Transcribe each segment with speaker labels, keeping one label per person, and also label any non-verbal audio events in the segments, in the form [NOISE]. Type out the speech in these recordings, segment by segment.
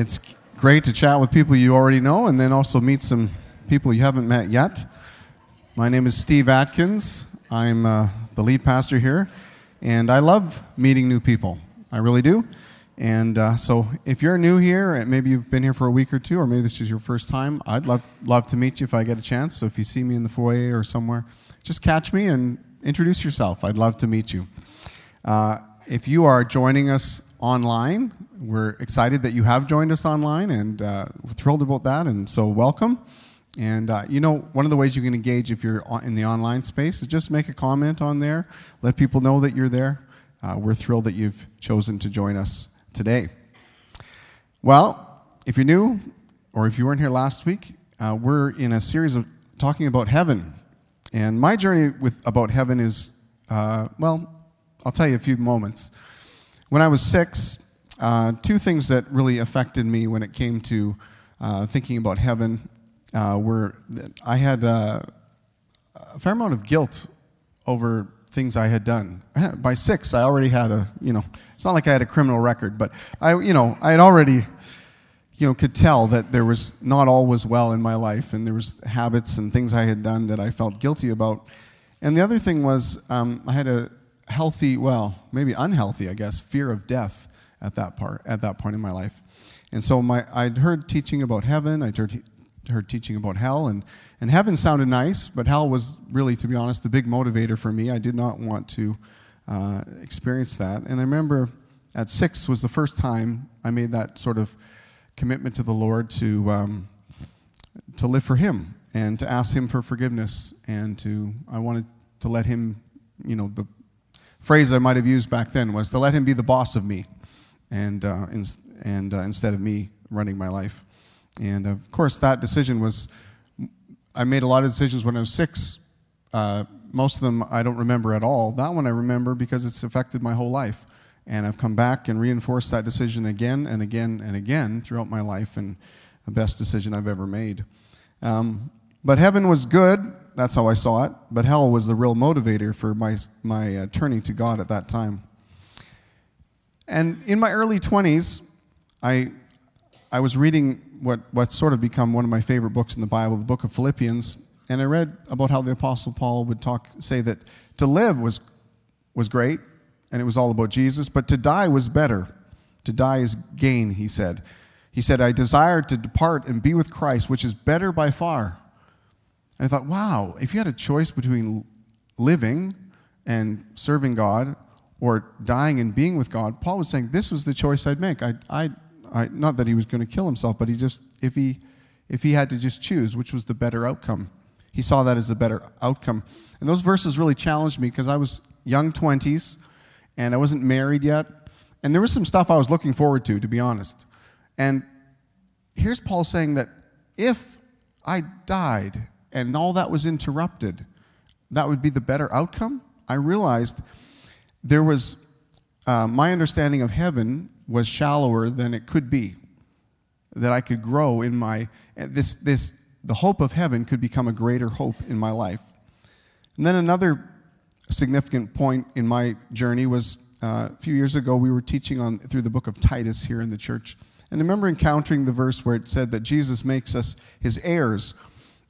Speaker 1: It's great to chat with people you already know and then also meet some people you haven't met yet. My name is Steve Atkins. I'm uh, the lead pastor here, and I love meeting new people. I really do. And uh, so, if you're new here, and maybe you've been here for a week or two, or maybe this is your first time, I'd love, love to meet you if I get a chance. So, if you see me in the foyer or somewhere, just catch me and introduce yourself. I'd love to meet you. Uh, if you are joining us online, we're excited that you have joined us online, and uh, we're thrilled about that. And so, welcome. And uh, you know, one of the ways you can engage if you're in the online space is just make a comment on there, let people know that you're there. Uh, we're thrilled that you've chosen to join us today. Well, if you're new, or if you weren't here last week, uh, we're in a series of talking about heaven. And my journey with about heaven is, uh, well, I'll tell you a few moments. When I was six, uh, two things that really affected me when it came to uh, thinking about heaven uh, were I had uh, a fair amount of guilt over things I had done. [LAUGHS] By six, I already had a, you know, it's not like I had a criminal record, but I, you know, I had already, you know, could tell that there was not all was well in my life, and there was habits and things I had done that I felt guilty about. And the other thing was um, I had a healthy, well, maybe unhealthy, I guess, fear of death at that part, at that point in my life. And so my, I'd heard teaching about heaven, I'd heard heard teaching about hell, and, and heaven sounded nice, but hell was really, to be honest, the big motivator for me. I did not want to uh, experience that. And I remember at six was the first time I made that sort of commitment to the Lord to, um, to live for Him and to ask Him for forgiveness. And to, I wanted to let Him, you know, the phrase I might have used back then was to let Him be the boss of me and, uh, in, and uh, instead of me running my life. And of course, that decision was, I made a lot of decisions when I was six. Uh, most of them I don't remember at all. That one I remember because it's affected my whole life. And I've come back and reinforced that decision again and again and again throughout my life, and the best decision I've ever made. Um, but heaven was good. That's how I saw it. But hell was the real motivator for my, my uh, turning to God at that time. And in my early 20s, I, I was reading what, what's sort of become one of my favorite books in the Bible, the book of Philippians. And I read about how the Apostle Paul would talk, say that to live was, was great, and it was all about Jesus, but to die was better. To die is gain, he said. He said, I desire to depart and be with Christ, which is better by far. And I thought, wow, if you had a choice between living and serving God or dying and being with God, Paul was saying this was the choice I'd make. I, I, I, not that he was going to kill himself, but he just, if he, if he had to just choose, which was the better outcome, he saw that as the better outcome. And those verses really challenged me because I was young 20s and I wasn't married yet. And there was some stuff I was looking forward to, to be honest. And here's Paul saying that if I died and all that was interrupted, that would be the better outcome. I realized there was uh, my understanding of heaven was shallower than it could be. That I could grow in my, this, this, the hope of heaven could become a greater hope in my life. And then another significant point in my journey was uh, a few years ago, we were teaching on through the book of Titus here in the church. And I remember encountering the verse where it said that Jesus makes us his heirs.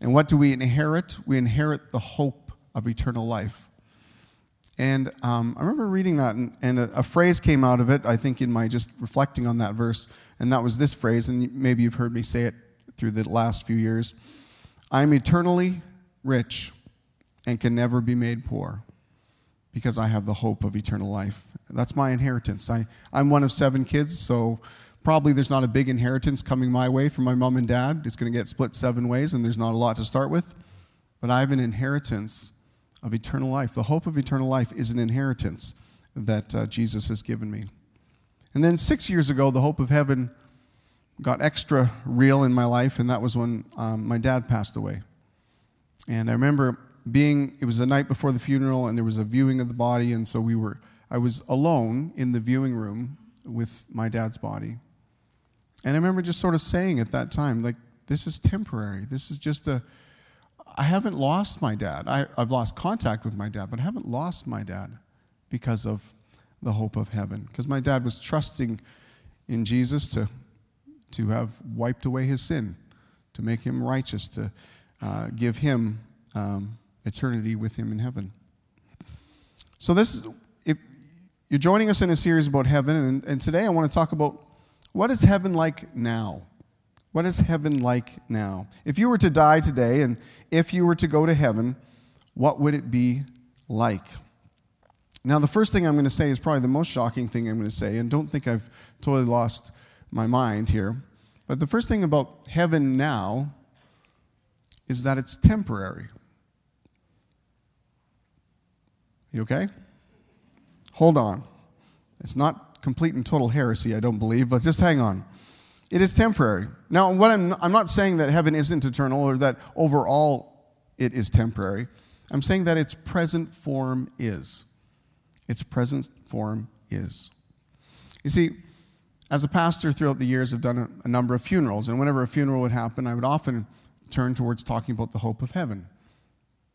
Speaker 1: And what do we inherit? We inherit the hope of eternal life. And um, I remember reading that, and, and a, a, phrase came out of it, I think, in my just reflecting on that verse, and that was this phrase, and maybe you've heard me say it through the last few years I'm eternally rich and can never be made poor because I have the hope of eternal life. That's my inheritance. I, I'm one of seven kids, so probably there's not a big inheritance coming my way from my mom and dad. It's going to get split seven ways, and there's not a lot to start with. But I have an inheritance of eternal life. The hope of eternal life is an inheritance that uh, Jesus has given me. And then six years ago, the hope of heaven got extra real in my life, and that was when um, my dad passed away. And I remember being, it was the night before the funeral, and there was a viewing of the body, and so we were, I was alone in the viewing room with my dad's body. And I remember just sort of saying at that time, like, this is temporary. This is just a, I haven't lost my dad. I, have lost contact with my dad, but I haven't lost my dad because of the hope of heaven. Because my dad was trusting in Jesus to, to have wiped away his sin, to make him righteous, to uh, give him um, eternity with him in heaven. So, this if you're joining us in a series about heaven, and, and today I want to talk about what is heaven like now? What is heaven like now? If you were to die today and if you were to go to heaven, what would it be like? Now, the first thing I'm going to say is probably the most shocking thing I'm going to say, and don't think I've totally lost my mind here. But the first thing about heaven now is that it's temporary. You okay? Hold on. It's not complete and total heresy, I don't believe, but just hang on. It is temporary. Now, what I'm, I'm not saying that heaven isn't eternal or that overall it is temporary. I'm saying that its present form is. Its present form is. You see, as a pastor throughout the years, I've done a, a number of funerals, and whenever a funeral would happen, I would often turn towards talking about the hope of heaven.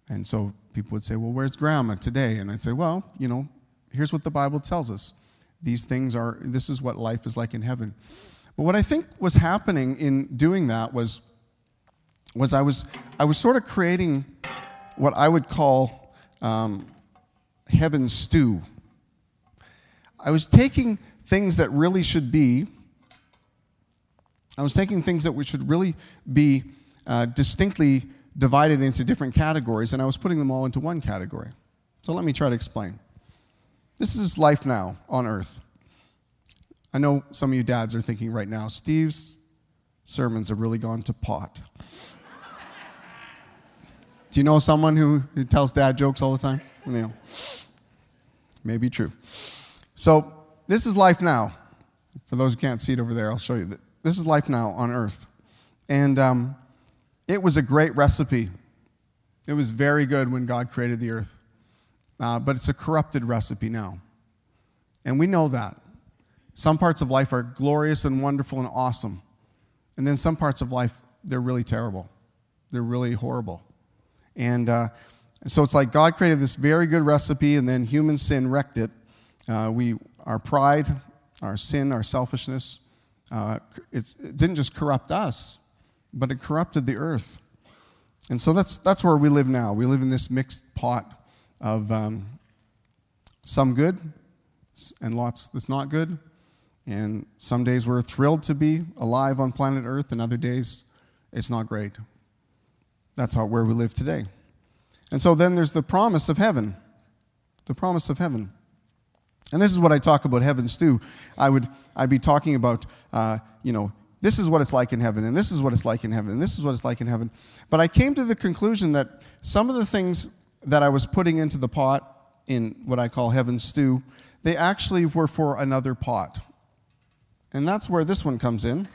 Speaker 1: And so people would say, Well, where's grandma today? And I'd say, Well, you know, here's what the Bible tells us. These things are, this is what life is like in heaven. But what I think was happening in doing that was, was I was, I was sort of creating what I would call um, heaven stew. I was taking things that really should be, I was taking things that should really be uh, distinctly divided into different categories, and I was putting them all into one category. So let me try to explain. This is life now on earth. I know some of you dads are thinking right now, Steve's sermons have really gone to pot. Do you know someone who, tells dad jokes all the time? You know, maybe true. So, this is life now. For those who can't see it over there, I'll show you. This is life now on earth. And um, it was a great recipe. It was very good when God created the earth. Uh, but it's a corrupted recipe now. And we know that. Some parts of life are glorious and wonderful and awesome. And then some parts of life, they're really terrible. They're really horrible. And uh, so it's like God created this very good recipe, and then human sin wrecked it. Uh, we, our pride, our sin, our selfishness, uh, it didn't just corrupt us, but it corrupted the earth. And so that's, that's where we live now. We live in this mixed pot of um, some good and lots that's not good. And some days we're thrilled to be alive on planet Earth, and other days it's not great. That's how, where we live today. And so then there's the promise of heaven. The promise of heaven. And this is what I talk about heaven stew. I would I'd be talking about uh, you know this is what it's like in heaven, and this is what it's like in heaven, and this is what it's like in heaven. But I came to the conclusion that some of the things that I was putting into the pot in what I call heaven stew, they actually were for another pot. And that's where this one comes in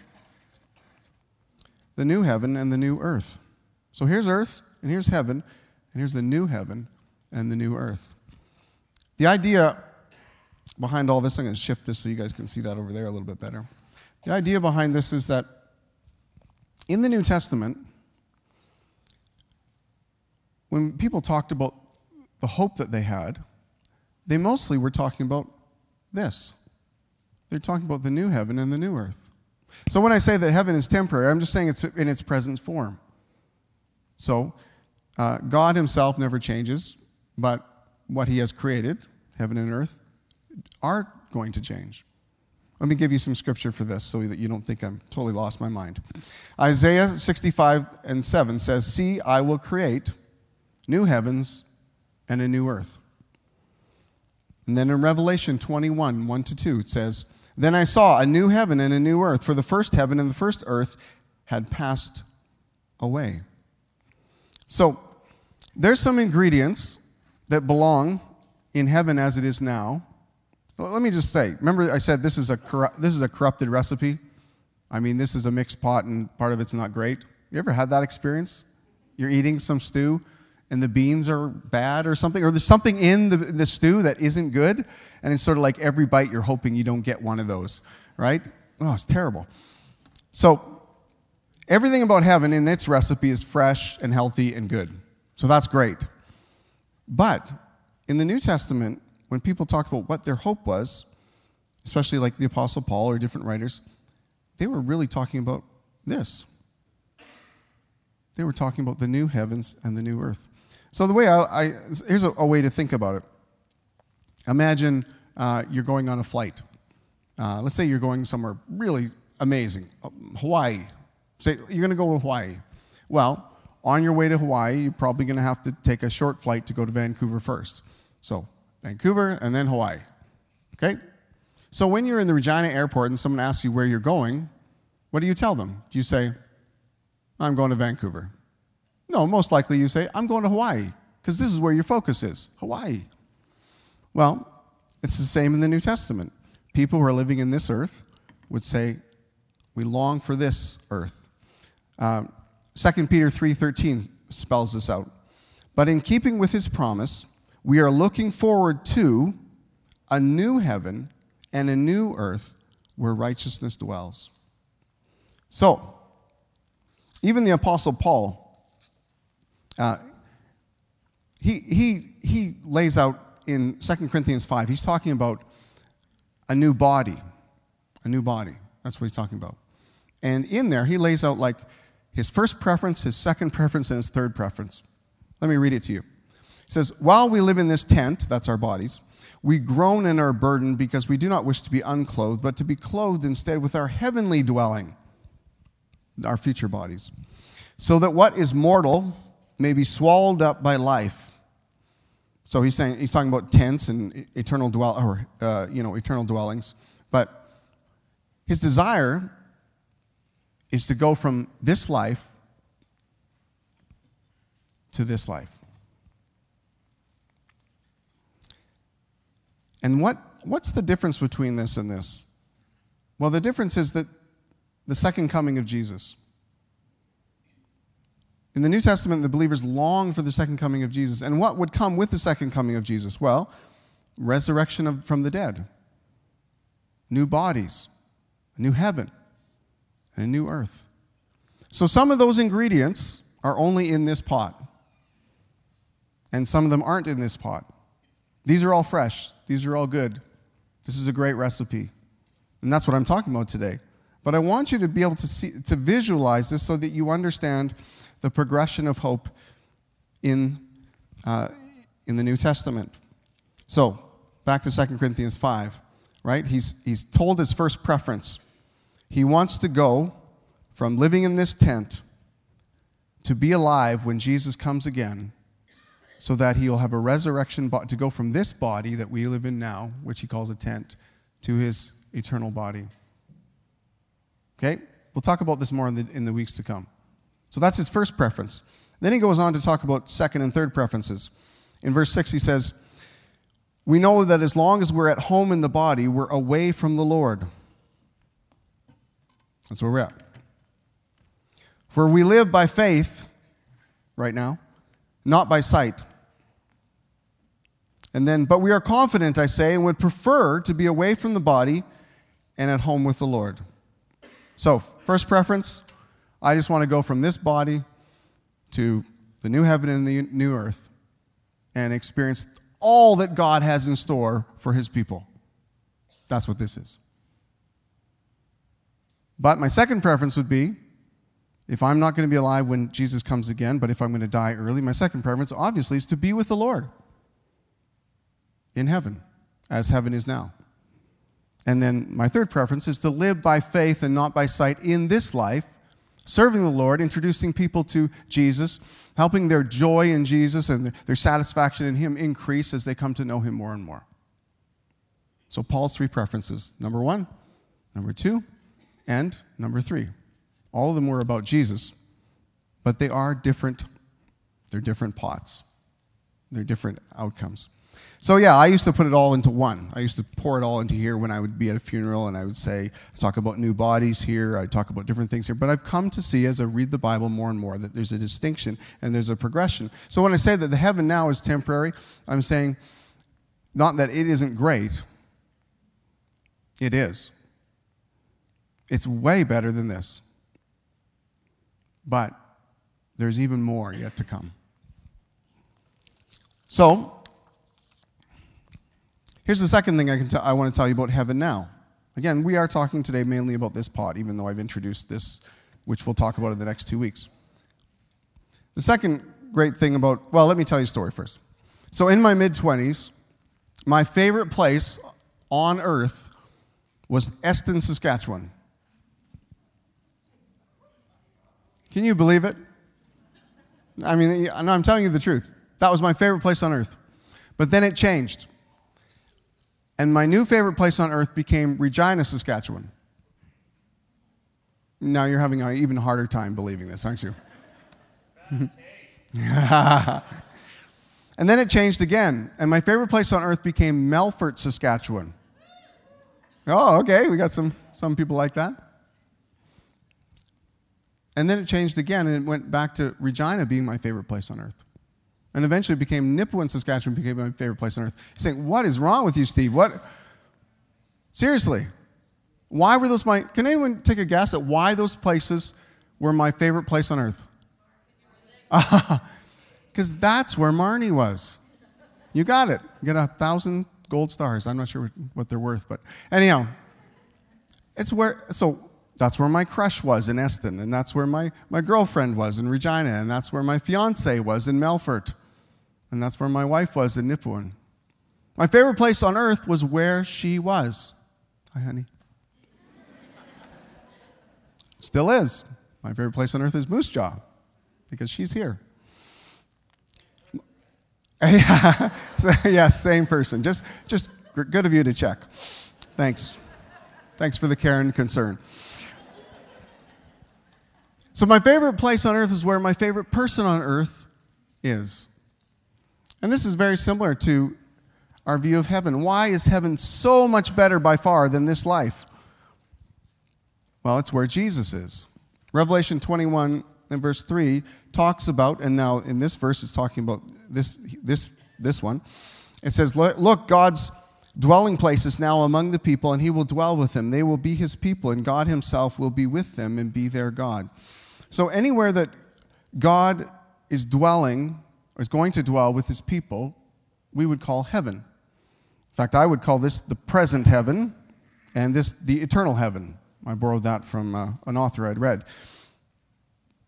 Speaker 1: the new heaven and the new earth. So here's earth, and here's heaven, and here's the new heaven and the new earth. The idea behind all this, I'm going to shift this so you guys can see that over there a little bit better. The idea behind this is that in the New Testament, when people talked about the hope that they had, they mostly were talking about this. They're talking about the new heaven and the new earth. So when I say that heaven is temporary, I'm just saying it's in its present form. So uh, God Himself never changes, but what He has created, heaven and earth, are going to change. Let me give you some scripture for this so that you don't think I'm totally lost my mind. Isaiah 65 and 7 says, See, I will create new heavens and a new earth. And then in Revelation 21 1 to 2, it says, Then I saw a new heaven and a new earth, for the first heaven and the first earth had passed away. So, there's some ingredients that belong in heaven as it is now. Let me just say, remember I said this is a, this is a corrupted recipe? I mean, this is a mixed pot and part of it's not great. You ever had that experience? You're eating some stew and the beans are bad or something, or there's something in the, the stew that isn't good, and it's sort of like every bite you're hoping you don't get one of those, right? Oh, it's terrible. So, everything about heaven in its recipe is fresh and healthy and good. So, that's great. But in the New Testament, when people talk about what their hope was, especially like the Apostle Paul or different writers, they were really talking about this. They were talking about the new heavens and the new earth. So the way I, I here's a, a, way to think about it. Imagine uh, you're going on a flight. Uh, let's say you're going somewhere really amazing, uh, Hawaii. Say you're going to go to Hawaii. Well, on your way to Hawaii, you're probably going to have to take a short flight to go to Vancouver first. So Vancouver and then Hawaii. Okay? So when you're in the Regina airport and someone asks you where you're going, what do you tell them? Do you say, I'm going to Vancouver? No, most likely you say, I'm going to Hawaii, because this is where your focus is Hawaii. Well, it's the same in the New Testament. People who are living in this earth would say, We long for this earth. Uh, 2 Peter 3:13 spells this out. But in keeping with his promise, we are looking forward to a new heaven and a new earth where righteousness dwells. So, even the Apostle Paul, uh, he, he, he lays out in 2 Corinthians 5, he's talking about a new body. A new body. That's what he's talking about. And in there, he lays out like his first preference, his second preference, and his third preference. Let me read it to you. He says, While we live in this tent, that's our bodies, we groan in our burden because we do not wish to be unclothed, but to be clothed instead with our heavenly dwelling, our future bodies, so that what is mortal may be swallowed up by life. So he's saying he's talking about tents and eternal dwell or uh, you know eternal dwellings, but his desire is to go from this life to this life. And what, what's the difference between this and this? Well, the difference is that the second coming of Jesus. In the New Testament, the believers long for the second coming of Jesus. And what would come with the second coming of Jesus? Well, resurrection of, from the dead, new bodies, a new heaven, and a new earth. So some of those ingredients are only in this pot, and some of them aren't in this pot. These are all fresh, these are all good. This is a great recipe. And that's what I'm talking about today. But I want you to be able to see to visualize this so that you understand the progression of hope in, uh, in the New Testament. So, back to 2 Corinthians 5, right? He's, he's told his first preference. He wants to go from living in this tent to be alive when Jesus comes again so that he'll have a resurrection bo- to go from this body that we live in now, which he calls a tent, to his eternal body. Okay? We'll talk about this more in the, in the weeks to come. So that's his first preference. Then he goes on to talk about second and third preferences. In verse 6, he says, We know that as long as we're at home in the body, we're away from the Lord. That's where we're at. For we live by faith right now, not by sight. And then, but we are confident, I say, and would prefer to be away from the body and at home with the Lord. So, first preference, I just want to go from this body to the new heaven and the new earth and experience all that God has in store for his people. That's what this is. But my second preference would be if I'm not going to be alive when Jesus comes again, but if I'm going to die early, my second preference obviously is to be with the Lord in heaven, as heaven is now. And then my third preference is to live by faith and not by sight in this life, serving the Lord, introducing people to Jesus, helping their joy in Jesus and their satisfaction in Him increase as they come to know Him more and more. So, Paul's three preferences number one, number two, and number three. All of them were about Jesus, but they are different. They're different pots, they're different outcomes. So yeah, I used to put it all into one. I used to pour it all into here when I would be at a funeral and I would say, talk about new bodies here, I talk about different things here. But I've come to see as I read the Bible more and more that there's a distinction and there's a progression. So when I say that the heaven now is temporary, I'm saying not that it isn't great. It is. It's way better than this. But there's even more yet to come. So, Here's the second thing I, can t- I want to tell you about heaven now. Again, we are talking today mainly about this pot, even though I've introduced this, which we'll talk about in the next two weeks. The second great thing about, well, let me tell you a story first. So, in my mid 20s, my favorite place on earth was Eston, Saskatchewan. Can you believe it? I mean, I'm telling you the truth. That was my favorite place on earth. But then it changed. And my new favorite place on earth became Regina, Saskatchewan. Now you're having an even harder time believing this, aren't you? [LAUGHS] and then it changed again. And my favorite place on earth became Melfort, Saskatchewan. Oh, okay. We got some, some people like that. And then it changed again and it went back to Regina being my favorite place on earth. And eventually became Nipawin, Saskatchewan became my favorite place on earth. You're saying, what is wrong with you, Steve? What? Seriously. Why were those my, can anyone take a guess at why those places were my favorite place on earth? [LAUGHS] Because that's where Marnie was. You got it. You got a thousand gold stars. I'm not sure what they're worth, but anyhow, it's where, so that's where my crush was in Eston, and that's where my, my girlfriend was in Regina, and that's where my fiance was in Melfort, and that's where my wife was in Nipawin. My favorite place on earth was where she was. Hi, honey. Still is. My favorite place on earth is Moose Jaw because she's here. [LAUGHS] yes, same person. Just, just good of you to check. Thanks. Thanks for the care and concern. So, my favorite place on earth is where my favorite person on earth is. And this is very similar to our view of heaven. Why is heaven so much better by far than this life? Well, it's where Jesus is. Revelation 21 and verse 3 talks about, and now in this verse it's talking about this, this, this one. It says, Look, God's dwelling place is now among the people, and he will dwell with them. They will be his people, and God himself will be with them and be their God. So anywhere that God is dwelling, is going to dwell with his people, we would call heaven. In fact, I would call this the present heaven, and this the eternal heaven. I borrowed that from uh, an author I'd read.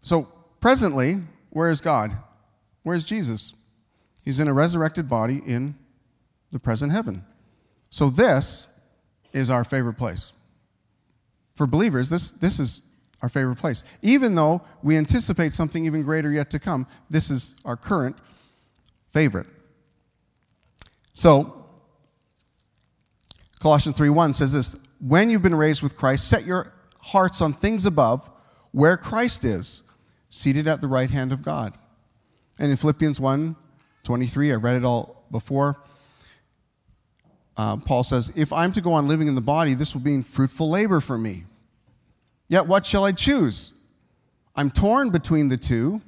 Speaker 1: So, presently, where is God? Where is Jesus? He's in a resurrected body in the present heaven. So, this is our favorite place. For believers, this, this is our favorite place. Even though we anticipate something even greater yet to come, this is our current favorite. So, Colossians 3:1 says this, "When you've been raised with Christ, set your hearts on things above, where Christ is, seated at the right hand of God. And in Philippians 1 23, I read it all before. Uh, Paul says, If I'm to go on living in the body, this will mean fruitful labor for me. Yet what shall I choose? I'm torn between the two.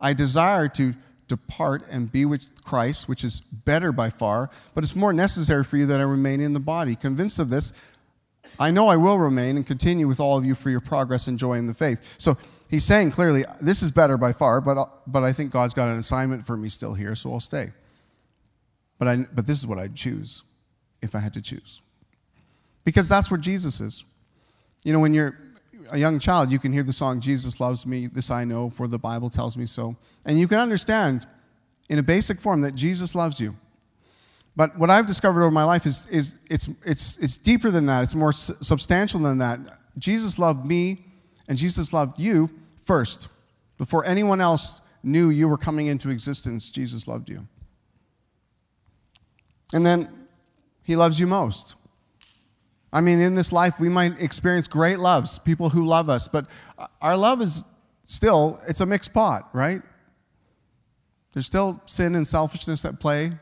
Speaker 1: I desire to depart and be with Christ, which is better by far, but it's more necessary for you that I remain in the body. Convinced of this, I know I will remain and continue with all of you for your progress and joy in the faith. So he's saying clearly, this is better by far, but, but I think God's got an assignment for me still here, so I'll stay. But, I, but this is what I'd choose if I had to choose. Because that's where Jesus is. You know, when you're a young child, you can hear the song, Jesus Loves Me, This I Know, for the Bible tells me so. And you can understand in a basic form that Jesus loves you. But what I've discovered over my life is, is it's, it's, it's deeper than that, it's more substantial than that. Jesus loved me and Jesus loved you first. Before anyone else knew you were coming into existence, Jesus loved you. And then he loves you most. I mean, in this life, we might experience great loves, people who love us, but our love is still, it's a mixed pot, right? There's still sin and selfishness at play.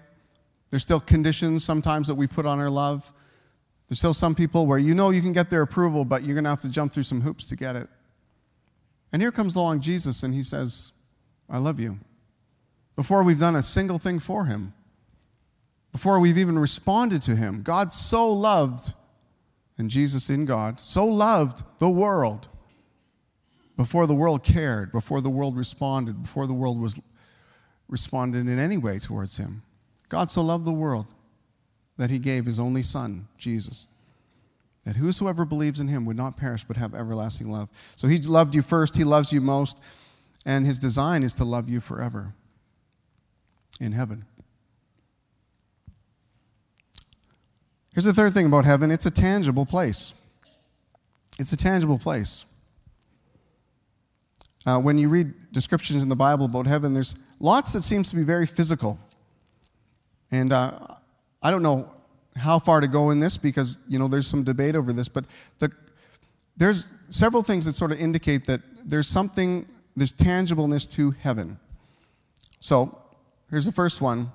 Speaker 1: There's still conditions sometimes that we put on our love. There's still some people where you know you can get their approval, but you're going to have to jump through some hoops to get it. And here comes along Jesus, and he says, I love you. Before we've done a single thing for him, before we've even responded to him, God so loved, and Jesus in God, so loved the world before the world cared, before the world responded, before the world was responded in any way towards him. God so loved the world that he gave his only son, Jesus. that whosoever believes in him would not perish but have everlasting love. So he loved you first, he loves you most, and his design is to love you forever in heaven. Here's the third thing about heaven it's a tangible place. It's a tangible place. Uh, when you read descriptions in the Bible about heaven, there's lots that seems to be very physical. And uh, I don't know how far to go in this because you know there's some debate over this, but the, there's several things that sort of indicate that there's something, there's tangibleness to heaven. So here's the first one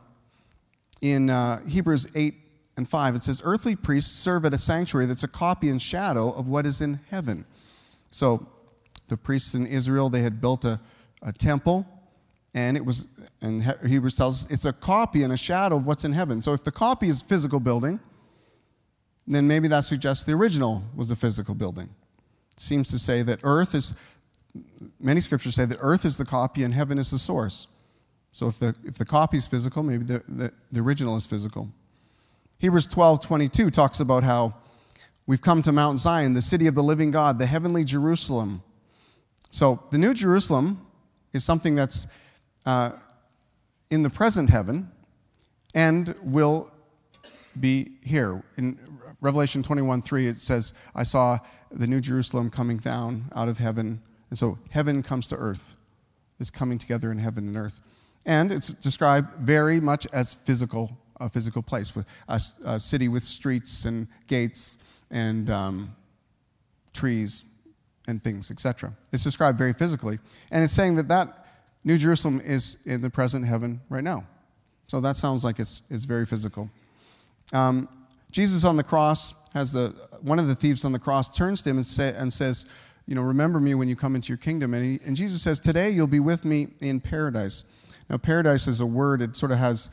Speaker 1: in uh, Hebrews 8 and 5. It says, Earthly priests serve at a sanctuary that's a copy and shadow of what is in heaven. So the priests in Israel, they had built a, a temple and it was and hebrews tells us it's a copy and a shadow of what's in heaven so if the copy is physical building then maybe that suggests the original was a physical building it seems to say that earth is many scriptures say that earth is the copy and heaven is the source so if the if the copy is physical maybe the, the, the original is physical hebrews 12 22 talks about how we've come to mount zion the city of the living god the heavenly jerusalem so the new jerusalem is something that's uh, in the present heaven and will be here. In Revelation 21 3, it says, I saw the New Jerusalem coming down out of heaven. And so heaven comes to earth. It's coming together in heaven and earth. And it's described very much as physical, a physical place, with a, a city with streets and gates and um, trees and things, etc. It's described very physically. And it's saying that that New Jerusalem is in the present heaven right now. So that sounds like it's, it's very physical. Um, Jesus on the cross has the one of the thieves on the cross turns to him and, say, and says, "You know, remember me when you come into your kingdom." And, he, and Jesus says, "Today you'll be with me in paradise." Now, paradise is a word; it sort of has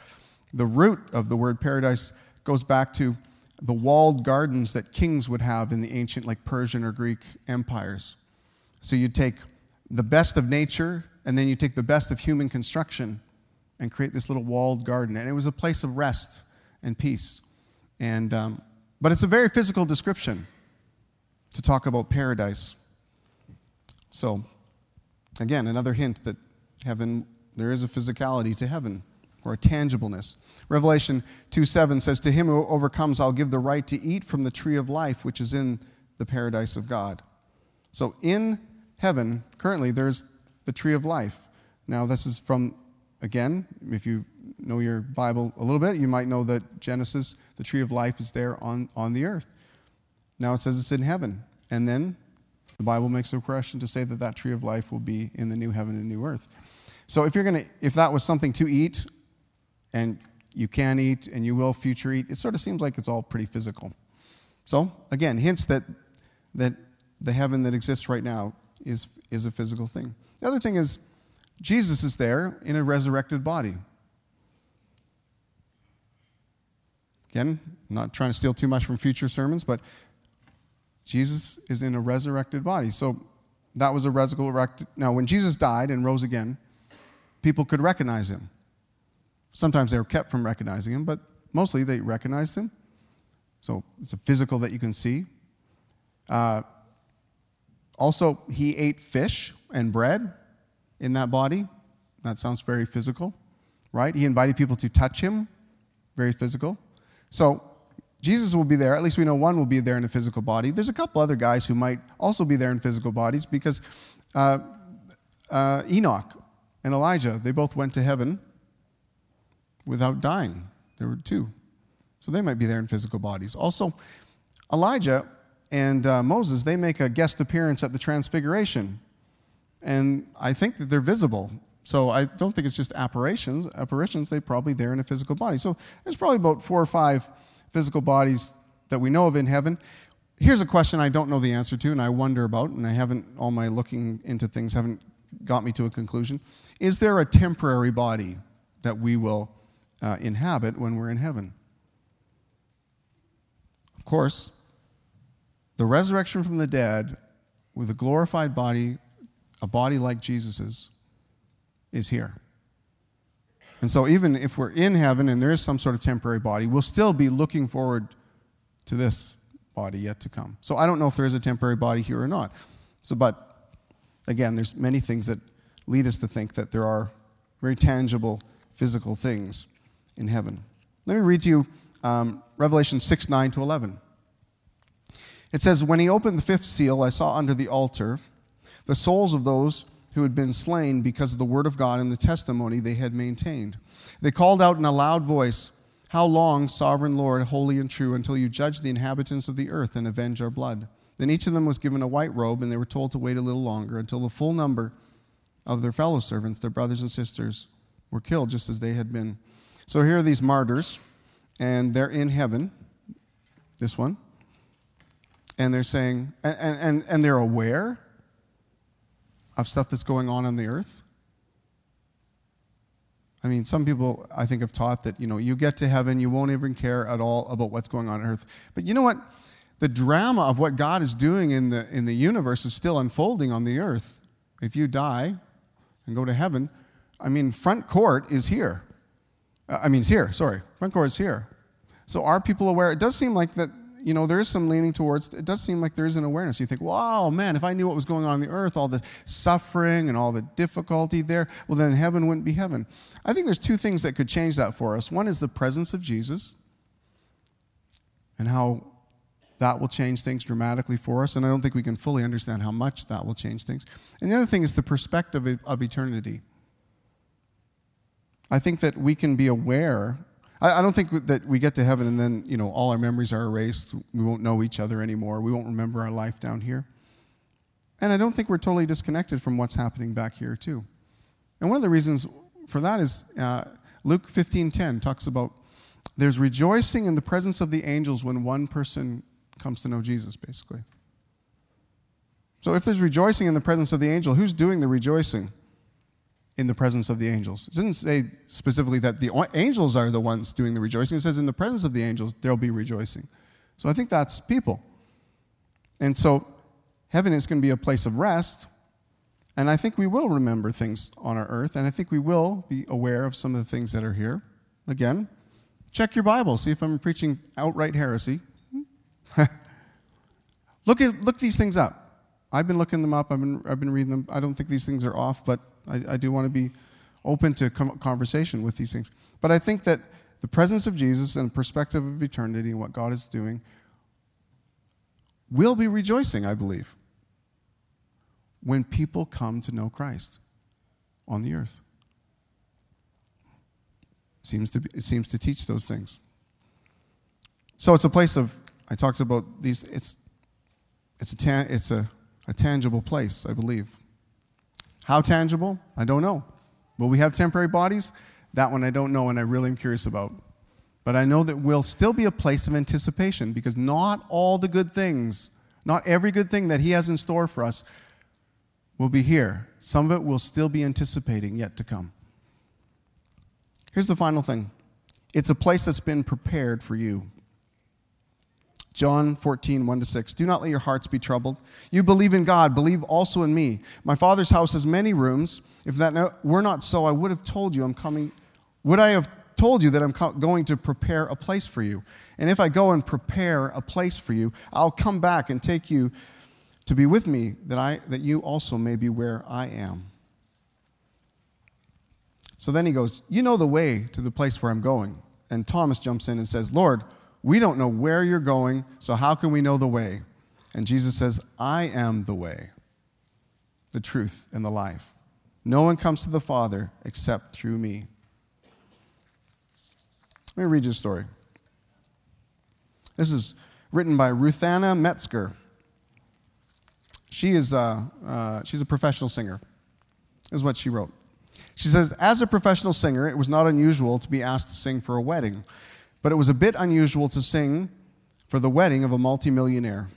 Speaker 1: the root of the word paradise goes back to the walled gardens that kings would have in the ancient, like Persian or Greek empires. So you'd take the best of nature and then you take the best of human construction and create this little walled garden. And it was a place of rest and peace. And, um, but it's a very physical description to talk about paradise. So, again, another hint that heaven, there is a physicality to heaven or a tangibleness. Revelation 2 7 says, To him who overcomes, I'll give the right to eat from the tree of life, which is in the paradise of God. So, in heaven, currently, there's the tree of life. Now, this is from, again, if you know your Bible a little bit, you might know that Genesis, the tree of life, is there on, on the earth. Now it says it's in heaven. And then the Bible makes a correction to say that that tree of life will be in the new heaven and new earth. So if you're going to, if that was something to eat, and you can eat and you will future eat, it sort of seems like it's all pretty physical. So again, hints that that the heaven that exists right now is is a physical thing. The other thing is, Jesus is there in a resurrected body. Again, I'm not trying to steal too much from future sermons, but Jesus is in a resurrected body. So that was a resurrected. Now, when Jesus died and rose again, people could recognize him. Sometimes they were kept from recognizing him, but mostly they recognized him. So it's a physical that you can see. Uh, also, he ate fish and bread in that body. That sounds very physical, right? He invited people to touch him, very physical. So, Jesus will be there. At least we know one will be there in a physical body. There's a couple other guys who might also be there in physical bodies because uh, uh, Enoch and Elijah, they both went to heaven without dying. There were two. So they might be there in physical bodies. Also, Elijah and uh, Moses, they make a guest appearance at the Transfiguration. And I think that they're visible. So I don't think it's just apparitions. Apparitions, they're probably there in a physical body. So there's probably about four or five physical bodies that we know of in heaven. Here's a question I don't know the answer to, and I wonder about, and I haven't, all my looking into things haven't got me to a conclusion. Is there a temporary body that we will uh, inhabit when we're in heaven? Of course, the resurrection from the dead with a glorified body, a body like Jesus's, is here. And so, even if we're in heaven and there is some sort of temporary body, we'll still be looking forward to this body yet to come. So I don't know if there is a temporary body here or not. So, but again, there's many things that lead us to think that there are very tangible physical things in heaven. Let me read to you um, Revelation 6 9 to 11. It says, When he opened the fifth seal, I saw under the altar the souls of those who had been slain because of the word of God and the testimony they had maintained. They called out in a loud voice, How long, sovereign Lord, holy and true, until you judge the inhabitants of the earth and avenge our blood? Then each of them was given a white robe, and they were told to wait a little longer until the full number of their fellow servants, their brothers and sisters, were killed just as they had been. So here are these martyrs, and they're in heaven, this one, and they're saying, and, and, and they're aware of stuff that's going on on the earth. I mean, some people I think have taught that, you know, you get to heaven, you won't even care at all about what's going on on earth. But you know what? The drama of what God is doing in the, in the universe is still unfolding on the earth. If you die and go to heaven, I mean, front court is here. Uh, I mean, it's here, sorry. Front court is here. So are people aware? It does seem like that you know, there is some leaning towards, it does seem like there is an awareness. You think, wow, man, if I knew what was going on on the earth, all the suffering and all the difficulty there, well, then heaven wouldn't be heaven. I think there's two things that could change that for us. One is the presence of Jesus and how that will change things dramatically for us. And I don't think we can fully understand how much that will change things. And the other thing is the perspective of eternity. I think that we can be aware I, I don't think that we get to heaven and then, you know, all our memories are erased. We won't know each other anymore. We won't remember our life down here. And I don't think we're totally disconnected from what's happening back here, too. And one of the reasons for that is uh, Luke 15:10 talks about there's rejoicing in the presence of the angels when one person comes to know Jesus, basically. So if there's rejoicing in the presence of the angel, who's doing the rejoicing? In the presence of the angels. It doesn't say specifically that the angels are the ones doing the rejoicing. It says in the presence of the angels, there'll be rejoicing. So I think that's people. And so heaven is going to be a place of rest. And I think we will remember things on our earth. And I think we will be aware of some of the things that are here. Again, check your Bible, see if I'm preaching outright heresy. [LAUGHS] look, at, look these things up. I've been looking them up, I've been, I've been reading them. I don't think these things are off, but I, I do want to be open to conversation with these things. But I think that the presence of Jesus and the perspective of eternity and what God is doing will be rejoicing, I believe, when people come to know Christ on the earth. Seems to be, it seems to teach those things. So it's a place of, I talked about these, it's, it's, a, ta- it's a, a tangible place, I believe. How tangible? I don't know. Will we have temporary bodies? That one I don't know and I really am curious about. But I know that we'll still be a place of anticipation because not all the good things, not every good thing that He has in store for us will be here. Some of it will still be anticipating yet to come. Here's the final thing it's a place that's been prepared for you. John 14, 1 to 6. Do not let your hearts be troubled. You believe in God, believe also in me. My Father's house has many rooms. If that were not so, I would have told you I'm coming. Would I have told you that I'm going to prepare a place for you? And if I go and prepare a place for you, I'll come back and take you to be with me, that, I, that you also may be where I am. So then he goes, You know the way to the place where I'm going. And Thomas jumps in and says, Lord, we don't know where you're going, so how can we know the way? And Jesus says, I am the way, the truth, and the life. No one comes to the Father except through me. Let me read you a story. This is written by Ruthanna Metzger. She is uh, uh, she's a professional singer. Is what she wrote. She says, As a professional singer, it was not unusual to be asked to sing for a wedding but it was a bit unusual to sing for the wedding of a multimillionaire.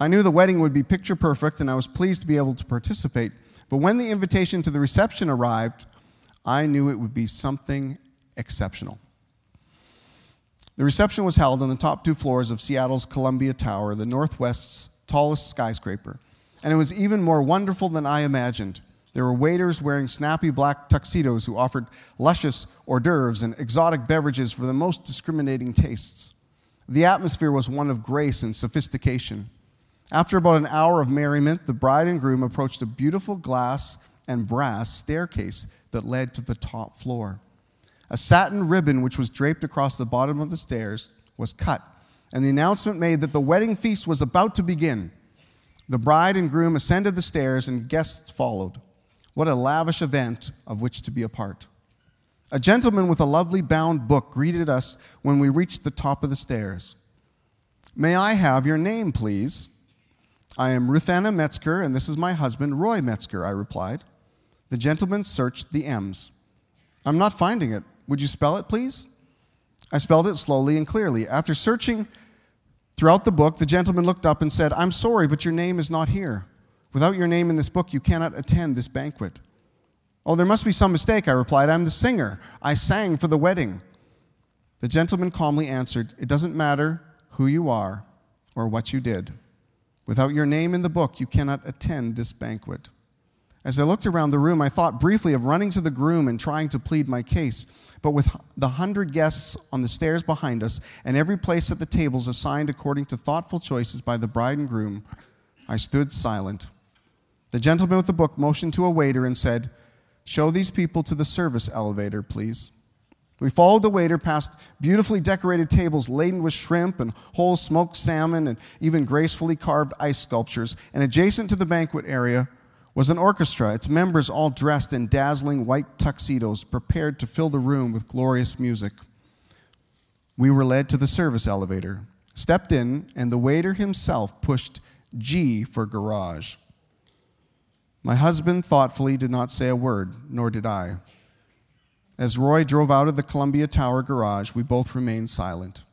Speaker 1: I knew the wedding would be picture perfect, and I was pleased to be able to participate. But when the invitation to the reception arrived, I knew it would be something exceptional. The reception was held on the top two floors of Seattle's Columbia Tower, the Northwest's tallest skyscraper. And it was even more wonderful than I imagined. There were waiters wearing snappy black tuxedos who offered luscious hors d'oeuvres and exotic beverages for the most discriminating tastes. The atmosphere was one of grace and sophistication. After about an hour of merriment, the bride and groom approached a beautiful glass and brass staircase that led to the top floor. A satin ribbon, which was draped across the bottom of the stairs, was cut, and the announcement made that the wedding feast was about to begin. The bride and groom ascended the stairs, and guests followed. What a lavish event of which to be a part. A gentleman with a lovely bound book greeted us when we reached the top of the stairs. May I have your name, please? I am Ruth Anna Metzger, and this is my husband, Roy Metzger, I replied. The gentleman searched the M's. I'm not finding it. Would you spell it, please? I spelled it slowly and clearly. After searching throughout the book, the gentleman looked up and said, I'm sorry, but your name is not here. Without your name in this book, you cannot attend this banquet. Oh, there must be some mistake, I replied. I'm the singer. I sang for the wedding. The gentleman calmly answered, It doesn't matter who you are or what you did. Without your name in the book, you cannot attend this banquet. As I looked around the room, I thought briefly of running to the groom and trying to plead my case. But with the hundred guests on the stairs behind us and every place at the tables assigned according to thoughtful choices by the bride and groom, I stood silent. The gentleman with the book motioned to a waiter and said, Show these people to the service elevator, please. We followed the waiter past beautifully decorated tables laden with shrimp and whole smoked salmon and even gracefully carved ice sculptures. And adjacent to the banquet area was an orchestra, its members all dressed in dazzling white tuxedos, prepared to fill the room with glorious music. We were led to the service elevator, stepped in, and the waiter himself pushed G for garage. My husband thoughtfully did not say a word, nor did I. As Roy drove out of the Columbia Tower garage, we both remained silent.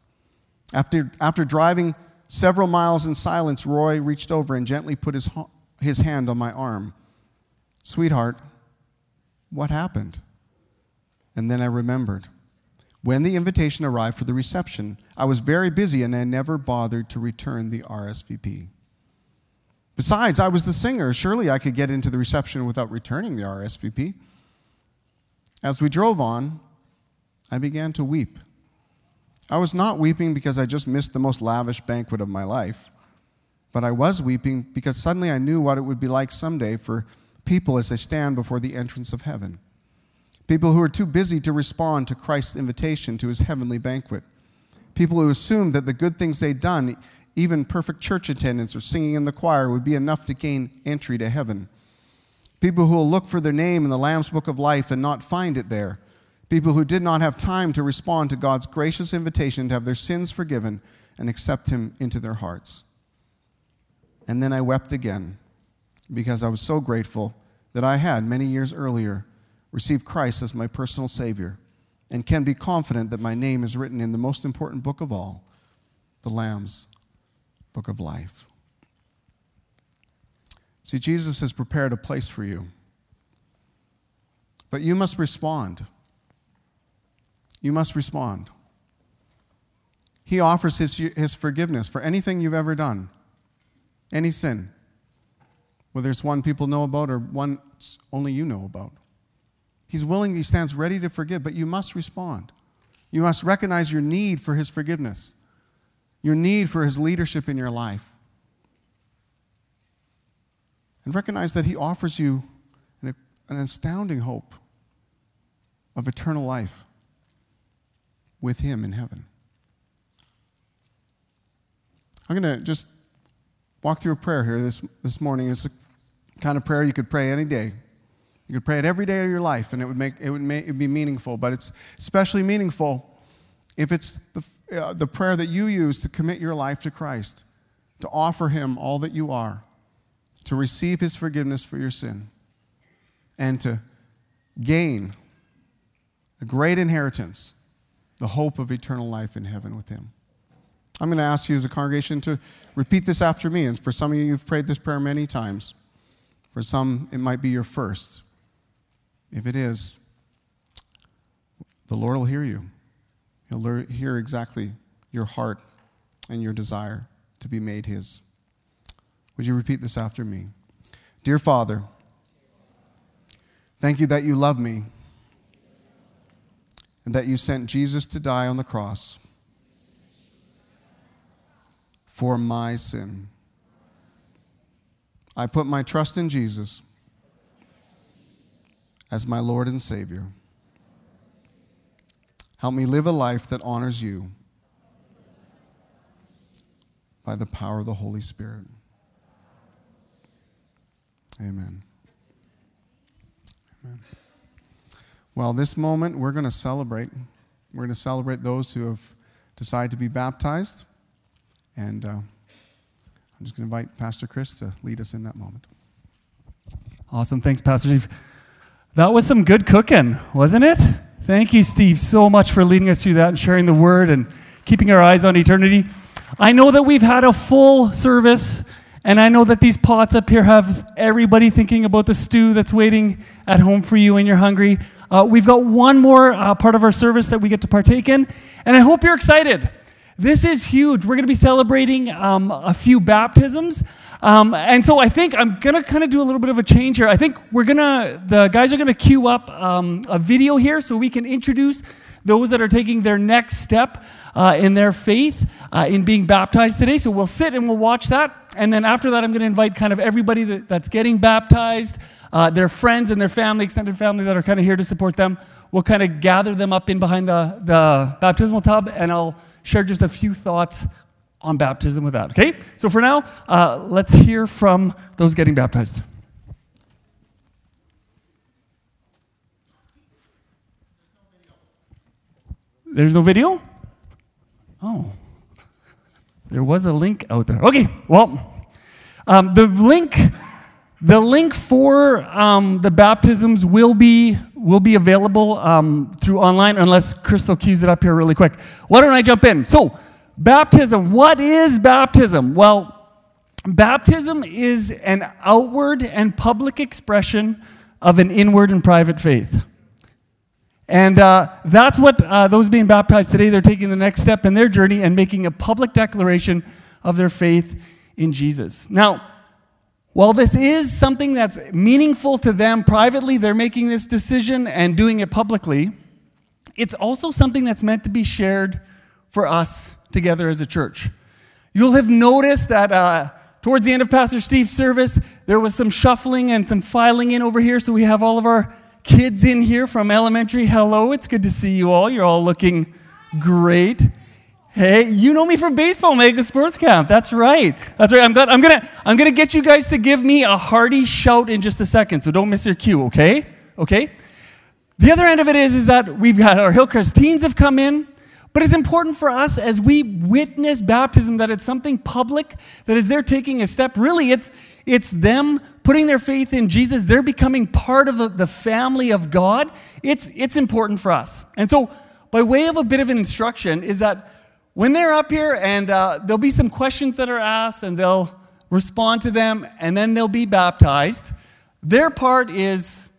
Speaker 1: After, after driving several miles in silence, Roy reached over and gently put his, his hand on my arm. Sweetheart, what happened? And then I remembered. When the invitation arrived for the reception, I was very busy and I never bothered to return the RSVP. Besides, I was the singer. Surely I could get into the reception without returning the RSVP. As we drove on, I began to weep. I was not weeping because I just missed the most lavish banquet of my life, but I was weeping because suddenly I knew what it would be like someday for people as they stand before the entrance of heaven. People who are too busy to respond to Christ's invitation to his heavenly banquet. People who assume that the good things they'd done, even perfect church attendance or singing in the choir, would be enough to gain entry to heaven. People who will look for their name in the Lamb's Book of Life and not find it there. People who did not have time to respond to God's gracious invitation to have their sins forgiven and accept Him into their hearts. And then I wept again because I was so grateful that I had, many years earlier, received Christ as my personal Savior and can be confident that my name is written in the most important book of all, the Lamb's Book of Life. See, Jesus has prepared a place for you. But you must respond. You must respond. He offers his, his forgiveness for anything you've ever done, any sin, whether it's one people know about or one only you know about. He's willing, he stands ready to forgive, but you must respond. You must recognize your need for his forgiveness, your need for his leadership in your life and recognize that He offers you an, an astounding hope of eternal life with Him in heaven. I'm going to just walk through a prayer here this, this morning. It's the kind of prayer you could pray any day. You could pray it every day of your life, and it would, make, it would make, it'd be meaningful. But it's especially meaningful if it's the, uh, the prayer that you use to commit your life to Christ, to offer Him all that you are to receive his forgiveness for your sin, and to gain a great inheritance, the hope of eternal life in heaven with him. I'm going to ask you as a congregation to repeat this after me. And for some of you, you've prayed this prayer many times. For some, it might be your first. If it is, the Lord will hear you. He'll hear exactly your heart and your desire to be made His. Would you repeat this after me? Dear Father, thank you that you love me and that you sent Jesus to die on the cross for my sin. I put my trust in Jesus as my Lord and Savior. Help me live a life that honors you by the power of the Holy Spirit. Amen. Amen. Well, this moment we're going to celebrate. We're going to celebrate those who have decided to be baptized. And uh, I'm just going to invite Pastor Chris to lead us in that moment.
Speaker 2: Awesome. Thanks, Pastor Steve. That was some good cooking, wasn't it? Thank you, Steve, so much for leading us through that and sharing the word and keeping our eyes on eternity. I know that we've had a full service, and I know that these pots up here have everybody thinking about the stew that's waiting at home for you and you're hungry. Uh, we've got one more uh, part of our service that we get to partake in, and I hope you're excited. This is huge. We're going to be celebrating um, a few baptisms. Um, and so I think I'm to kind of do a little bit of a change here. I think we're to, the guys are to queue up um, a video here so we can introduce those that are taking their next step uh, in their faith uh, in being baptized today. So we'll sit and we'll watch that. And then after that, I'm going to invite kind of everybody that, that's getting baptized, uh, their friends and their family, extended family that are kind of here to support them. We'll kind of gather them up in behind the, the baptismal tub and I'll share just a few thoughts on baptism without. Okay? So for now, uh, let's hear from those getting baptized. There's no video? Oh. There was a link out there. Okay, well, um, the link. The link for um, the baptisms will be will be available um, through online unless Crystal cues it up here really quick. Why don't I jump in? So, baptism. What is baptism? Well, baptism is an outward and public expression of an inward and private faith. And uh, that's what uh, those being baptized today, they're taking the next step in their journey and making a public declaration of their faith in Jesus. Now, while this is something that's meaningful to them privately, they're making this decision and doing it publicly, it's also something that's meant to be shared for us together as a church. You'll have noticed that uh, towards the end of Pastor Steve's service, there was some shuffling and some filing in over here, so we have all of our kids in here from elementary. Hello, it's good to see you all. You're all looking great. Hey, you know me from baseball, Mega Sports Camp. That's right. That's right. I'm, gonna, I'm gonna, I'm gonna get you guys to give me a hearty shout in just a second. So don't miss your cue, okay? Okay. The other end of it is, is that we've got our Hillcrest teens have come in, but it's important for us as we witness baptism that it's something public, that as they're taking a step, really, it's it's them putting their faith in Jesus. They're becoming part of the family of God. It's it's important for us. And so, by way of a bit of an instruction, is that when they're up here and uh, there'll be some questions that are asked and they'll respond to them and then they'll be baptized, their part is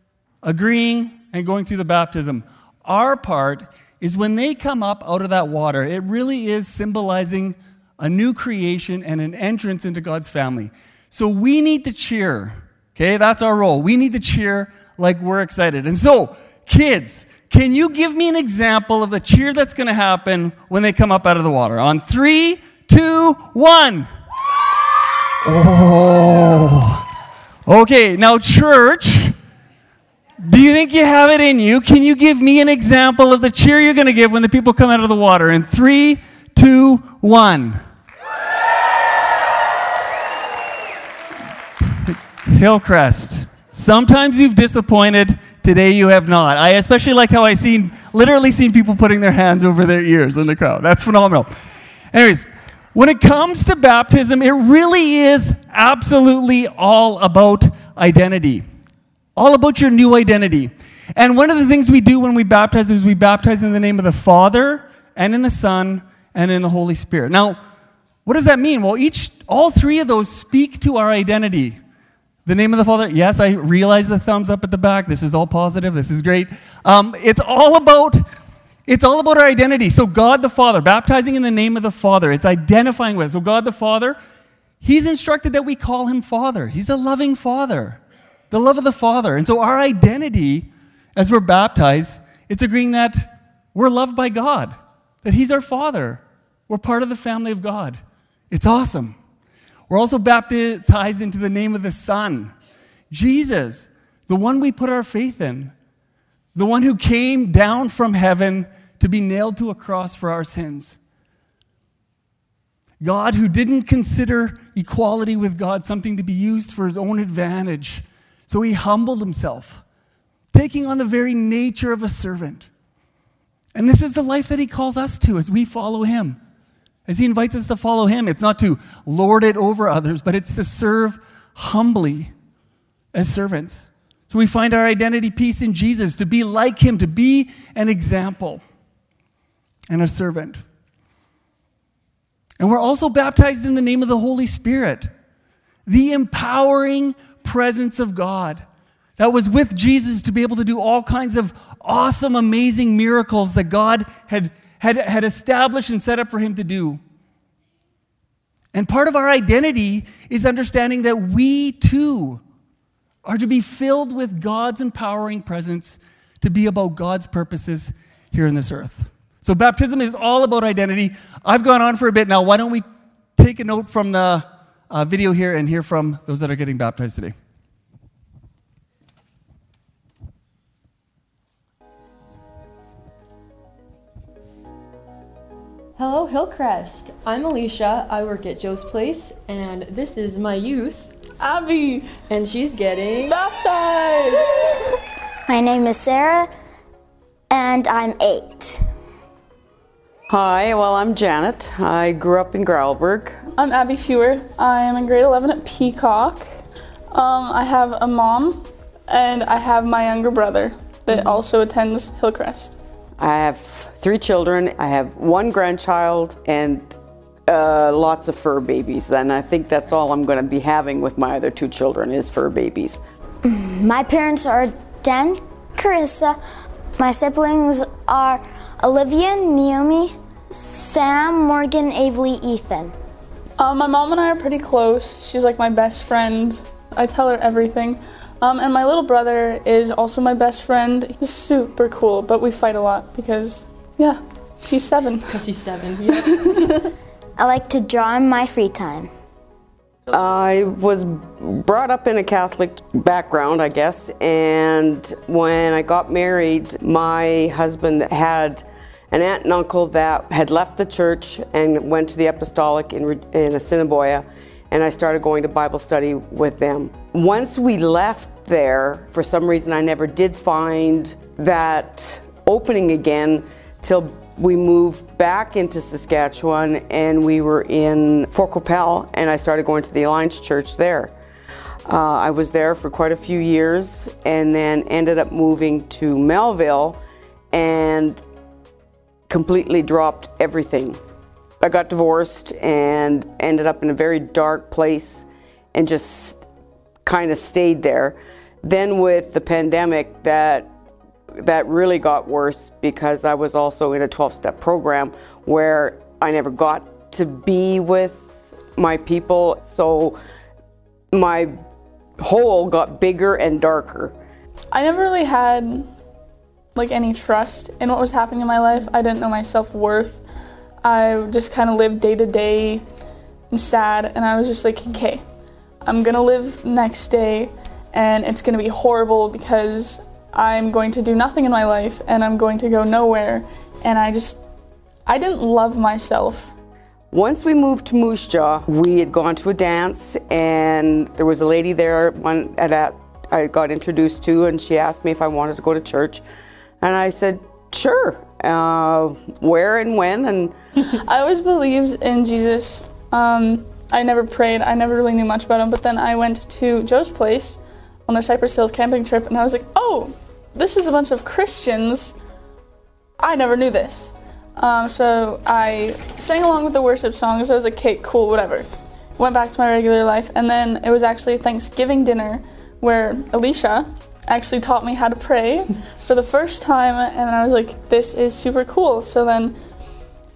Speaker 2: agreeing and going through the baptism. Our part is when they come up out of that water, it really is symbolizing a new creation and an entrance into God's family. So we need to cheer. Okay, that's our role. We need to cheer like we're excited. And so, kids, can you give me an example of the cheer that's going to happen when they come up out of the water? On three, two, one. Oh. Okay, now, church, do you think you have it in you? Can you give me an example of the cheer you're going to give when the people come out of the water? In three, two, one. Hillcrest. Sometimes you've disappointed, Today you have not. I especially like how I've seen literally seen people putting their hands over their ears in the crowd. That's phenomenal. Anyways, when it comes to baptism, it really is absolutely all about identity. All about your new identity. And one of the things we do when we baptize is we baptize in the name of the Father and in the Son and in the Holy Spirit. Now, what does that mean? Well, each all three of those speak to our identity. The name of the Father, yes, I realize the thumbs up at the back. This is all positive. This is great. Um, it's all about it's all about our identity. So God the Father, baptizing in the name of the Father, it's identifying with. So God the Father, He's instructed that we call Him Father. He's a loving Father, the love of the Father. And so our identity, as we're baptized, it's agreeing that we're loved by God, that He's our Father. We're part of the family of God. It's awesome. We're also baptized into the name of the Son, Jesus, the one we put our faith in, the one who came down from heaven to be nailed to a cross for our sins. God, who didn't consider equality with God something to be used for his own advantage, so he humbled himself, taking on the very nature of a servant. And this is the life that he calls us to as we follow him. As he invites us to follow him, it's not to lord it over others, but it's to serve humbly as servants. So we find our identity piece in Jesus, to be like him, to be an example and a servant. And we're also baptized in the name of the Holy Spirit, the empowering presence of God that was with Jesus to be able to do all kinds of awesome, amazing miracles that God had, had, had established and set up for him to do. And part of our identity is understanding that we too are to be filled with God's empowering presence to be about God's purposes here in this earth. So, baptism is all about identity. I've gone on for a bit now. Why don't we take a note from the uh, video here and hear from those that are getting baptized today?
Speaker 3: Hello, Hillcrest. I'm Alicia. I work at Joe's Place, and this is my youth,
Speaker 4: Abby,
Speaker 3: and she's getting
Speaker 4: baptized.
Speaker 5: My name is Sarah, and I'm eight.
Speaker 6: Hi, well, I'm Janet. I grew up in Gravelbourg.
Speaker 4: I'm Abby Fewer. I am in grade 11 at Peacock. Um, I have a mom, and I have my younger brother that
Speaker 6: Mm-hmm.
Speaker 4: also attends Hillcrest.
Speaker 6: I have three children. I have one grandchild and uh, lots of fur babies. And I think that's all I'm going to be having with my other two children is fur babies.
Speaker 5: My parents are Dan, Carissa. My siblings are Olivia, Naomi, Sam, Morgan, Avery, Ethan.
Speaker 4: Um, my mom and I are pretty close. She's like my best friend. I tell her everything. Um, and my little brother is also my best friend. He's super cool, but we fight a lot because, yeah, he's seven.
Speaker 3: because he's seven. [LAUGHS] Yeah.
Speaker 5: I like to draw in my free time.
Speaker 6: I was brought up in a Catholic background, I guess, and when I got married, my husband had an aunt and uncle that had left the church and went to the Apostolic in, in Assiniboia, and I started going to Bible study with them. Once we left there, for some reason, I never did find that opening again till we moved back into Saskatchewan and we were in Fort Qu'Appelle and I started going to the Alliance Church there. Uh, I was there for quite a few years and then ended up moving to Melville and completely dropped everything. I got divorced and ended up in a very dark place and just kind of stayed there. Then with the pandemic that that really got worse because I was also in a 12 step program where I never got to be with my people. So my hole got bigger and darker.
Speaker 4: I never really had like any trust in what was happening in my life. I didn't know my self worth. I just kind of lived day to day and sad, and I was just like, okay, I'm gonna live next day, and it's gonna be horrible because I'm going to do nothing in my life and I'm going to go nowhere. And I just, I didn't love myself.
Speaker 6: Once we moved to Moose Jaw, we had gone to a dance, and there was a lady there one at that I got introduced to, and she asked me if I wanted to go to church, and I said sure. Uh, where and when, and [LAUGHS]
Speaker 4: I always believed in Jesus. Um, I never prayed. I never really knew much about him. But then I went to Joe's place on their Cypress Hills camping trip, and I was like, oh, this is a bunch of Christians. I never knew this. Um, so I sang along with the worship songs. I was like, okay, cool, whatever. Went back to my regular life, and then it was actually Thanksgiving dinner where Alicia actually taught me how to pray [LAUGHS] for the first time, and I was like, this is super cool. So then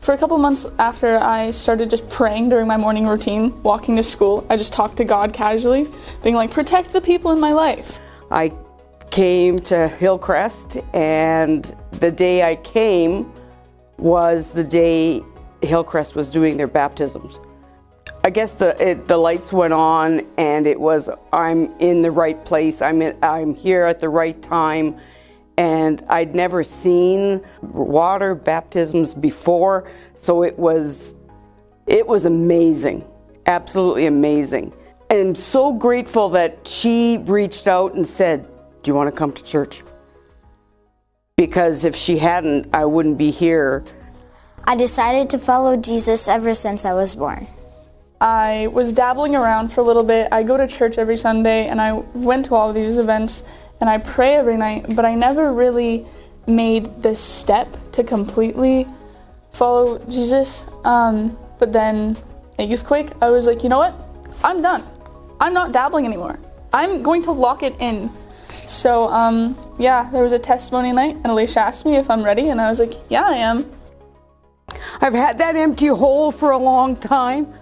Speaker 4: for a couple months after I started just praying during my morning routine, walking to school, I just talked to God casually, being like, protect the people in my life.
Speaker 6: I came to Hillcrest, and the day I came was the day Hillcrest was doing their baptisms. I guess the it, the lights went on, and it was I'm in the right place. I'm in, I'm here at the right time, and I'd never seen water baptisms before, so it was it was amazing, absolutely amazing. And I'm so grateful that she reached out and said, "Do you want to come to church?" Because if she hadn't, I wouldn't be here.
Speaker 5: I decided to follow Jesus ever since I was born.
Speaker 4: I was dabbling around for a little bit. I go to church every Sunday and I went to all of these events and I pray every night, but I never really made the step to completely follow Jesus. Um, but then at Youthquake, I was like, you know what? I'm done. I'm not dabbling anymore. I'm going to lock it in. So, um, yeah, there was a testimony night, and Alicia asked me if I'm ready, and I was like, yeah, I am.
Speaker 6: I've had that empty hole for a long time.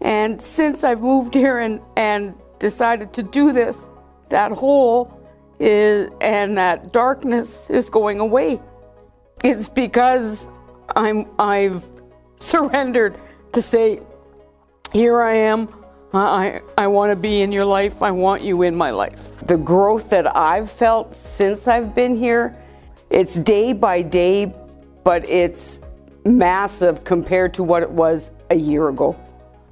Speaker 6: And since I've moved here and, and decided to do this, that hole is, and that darkness is going away. It's because I'm, I've surrendered to say, here I am. I, I want to be in your life. I want you in my life. The growth that I've felt since I've been here, it's day by day, but it's massive compared to what it was a year ago.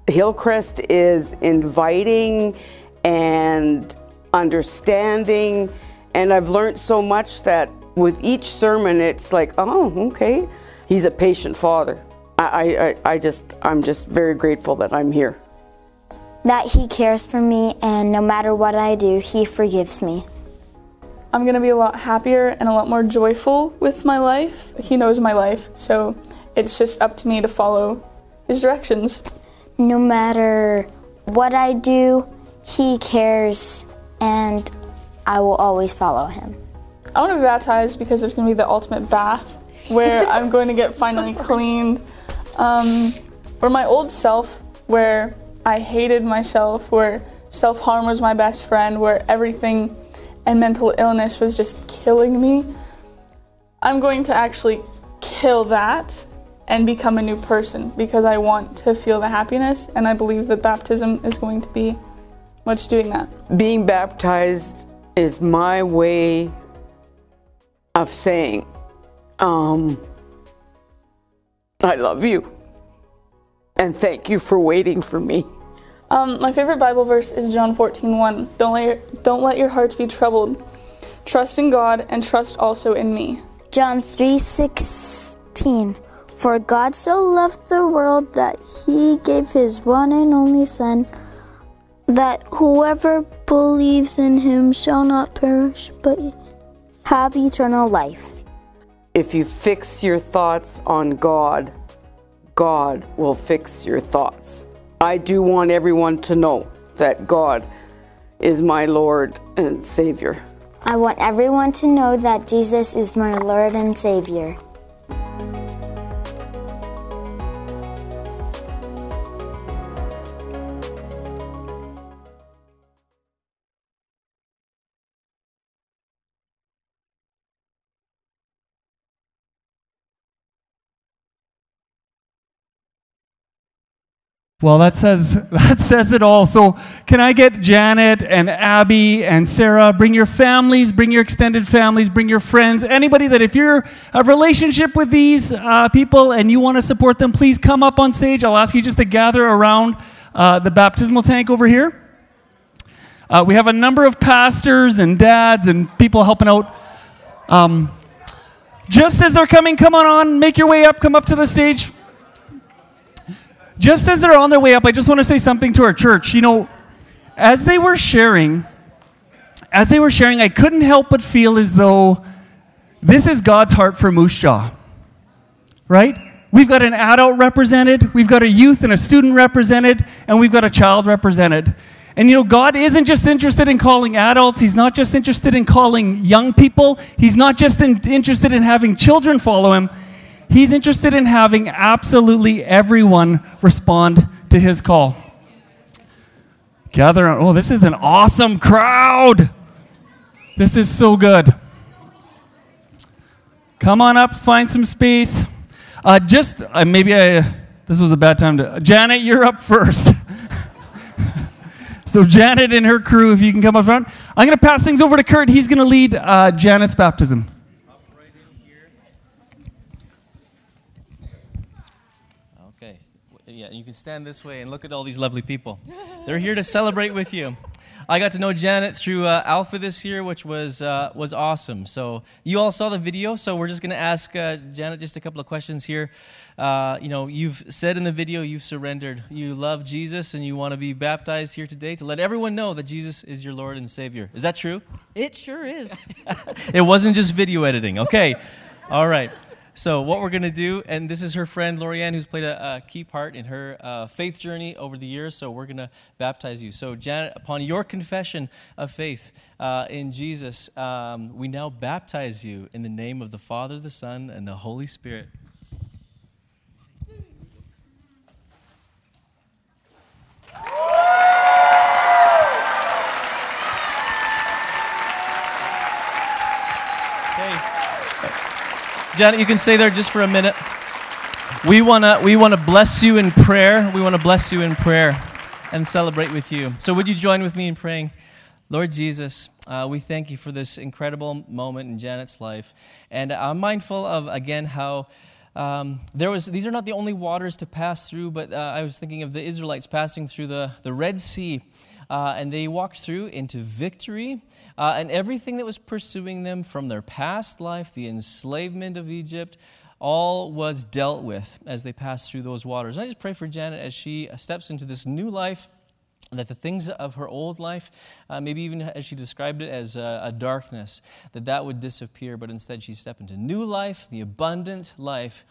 Speaker 6: Hillcrest is inviting and understanding, and I've learned so much that with each sermon, it's like, oh, okay, he's a patient father. I, I, I just, I'm just very grateful that I'm here.
Speaker 5: That He cares for me, and no matter what I do, He forgives me.
Speaker 4: I'm gonna be a lot happier and a lot more joyful with my life. He knows my life, so it's just up to me to follow His directions.
Speaker 5: No matter what I do, He cares, and I will always follow Him.
Speaker 4: I want to be baptized because it's going to be the ultimate bath where I'm [LAUGHS] going to get finally cleaned. Um, where my old self, where I hated myself, where self harm was my best friend, where everything and mental illness was just killing me, I'm going to actually kill that and become a new person because I want to feel the happiness, and I believe that baptism is going to be what's doing that.
Speaker 6: Being baptized is my way of saying, um, I love you. And thank you for waiting for me.
Speaker 4: Um, my favorite Bible verse is John 14 1. Don't let, your, don't let your hearts be troubled. Trust in God and trust also in me.
Speaker 5: John 3:16 For God so loved the world that he gave his one and only son that whoever believes in him shall not perish but have eternal life.
Speaker 6: If you fix your thoughts on God, God will fix your thoughts. I do want everyone to know that God is my Lord and Savior.
Speaker 5: I want everyone to know that Jesus is my Lord and Savior.
Speaker 2: Well, that says [LAUGHS] that says it all. So, can I get Janet and Abby and Sarah? Bring your families, bring your extended families, bring your friends. Anybody that if you're a relationship with these uh, people and you want to support them, please come up on stage. I'll ask you just to gather around uh, the baptismal tank over here. Uh, we have a number of pastors and dads and people helping out. Um, just as they're coming, come on on, make your way up, come up to the stage. Just as they're on their way up, I just want to say something to our church. You know, as they were sharing, as they were sharing, I couldn't help but feel as though this is God's heart for Moose Jaw. Right? We've got an adult represented, we've got a youth and a student represented, and we've got a child represented. And you know, God isn't just interested in calling adults, He's not just interested in calling young people, He's not just in, interested in having children follow Him. He's interested in having absolutely everyone respond to his call. Gather on. Oh, this is an awesome crowd. This is so good. Come on up, find some space. Uh, just uh, maybe I. This was a bad time to. Janet, you're up first. [LAUGHS] So, Janet and her crew, if you can come up front. I'm going to pass things over to Kurt. He's going to lead uh, Janet's baptism.
Speaker 7: Okay. Yeah, you can stand this way and look at all these lovely people. They're here to celebrate with you. I got to know Janet through uh, Alpha this year, which was uh, was awesome. So you all saw the video. So we're just going to ask uh, Janet just a couple of questions here. Uh, you know, you've said in the video you've surrendered. You love Jesus, and you want to be baptized here today to let everyone know that Jesus is your Lord and Savior. Is that true?
Speaker 8: It sure is. [LAUGHS]
Speaker 7: it wasn't just video editing. Okay. All right. So, what we're going to do, and this is her friend Lorianne, who's played a, a key part in her uh, faith journey over the years. So, we're going to baptize you. So, Janet, upon your confession of faith uh, in Jesus, um, we now baptize you in the name of the Father, the Son, and the Holy Spirit. Janet, you can stay there just for a minute. We want to we wanna bless you in prayer. We want to bless you in prayer and celebrate with you. So, would you join with me in praying? Lord Jesus, uh, we thank you for this incredible moment in Janet's life. And I'm mindful of, again, how. Um, there was, these are not the only waters to pass through, but uh, I was thinking of the Israelites passing through the, the Red Sea. Uh, and they walked through into victory. Uh, and everything that was pursuing them from their past life, the enslavement of Egypt, all was dealt with as they passed through those waters. And I just pray for Janet as she steps into this new life that the things of her old life, uh, maybe even as she described it as a, a, darkness, that that would disappear, but instead she'd step into new life, the abundant life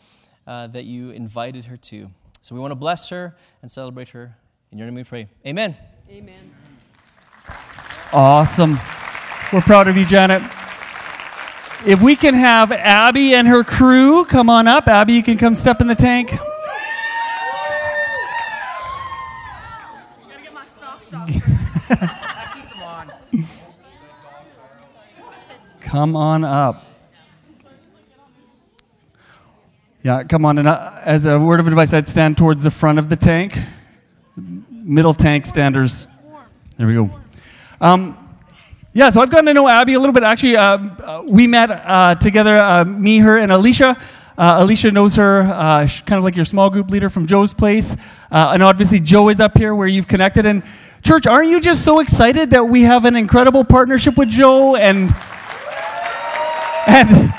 Speaker 7: uh, that you invited her to. So we want to bless her and celebrate her. In your name we pray. Amen.
Speaker 8: Amen.
Speaker 2: Awesome. We're proud of you, Janet. If we can have Abby and her crew come on up. Abby, you can come step in the tank. come on up. Yeah, come on. And uh, as a word of advice, I'd stand towards the front of the tank. Middle tank standers. There we go. Um, yeah, so I've gotten to know Abby a little bit. Actually, uh, uh, we met uh, together, uh, me, her, and Alicia. Uh, Alicia knows her, uh, kind of like your small group leader from Joe's place. and obviously, Joe is up here where you've connected. And, church, aren't you just so excited that we have an incredible partnership with Joe and. and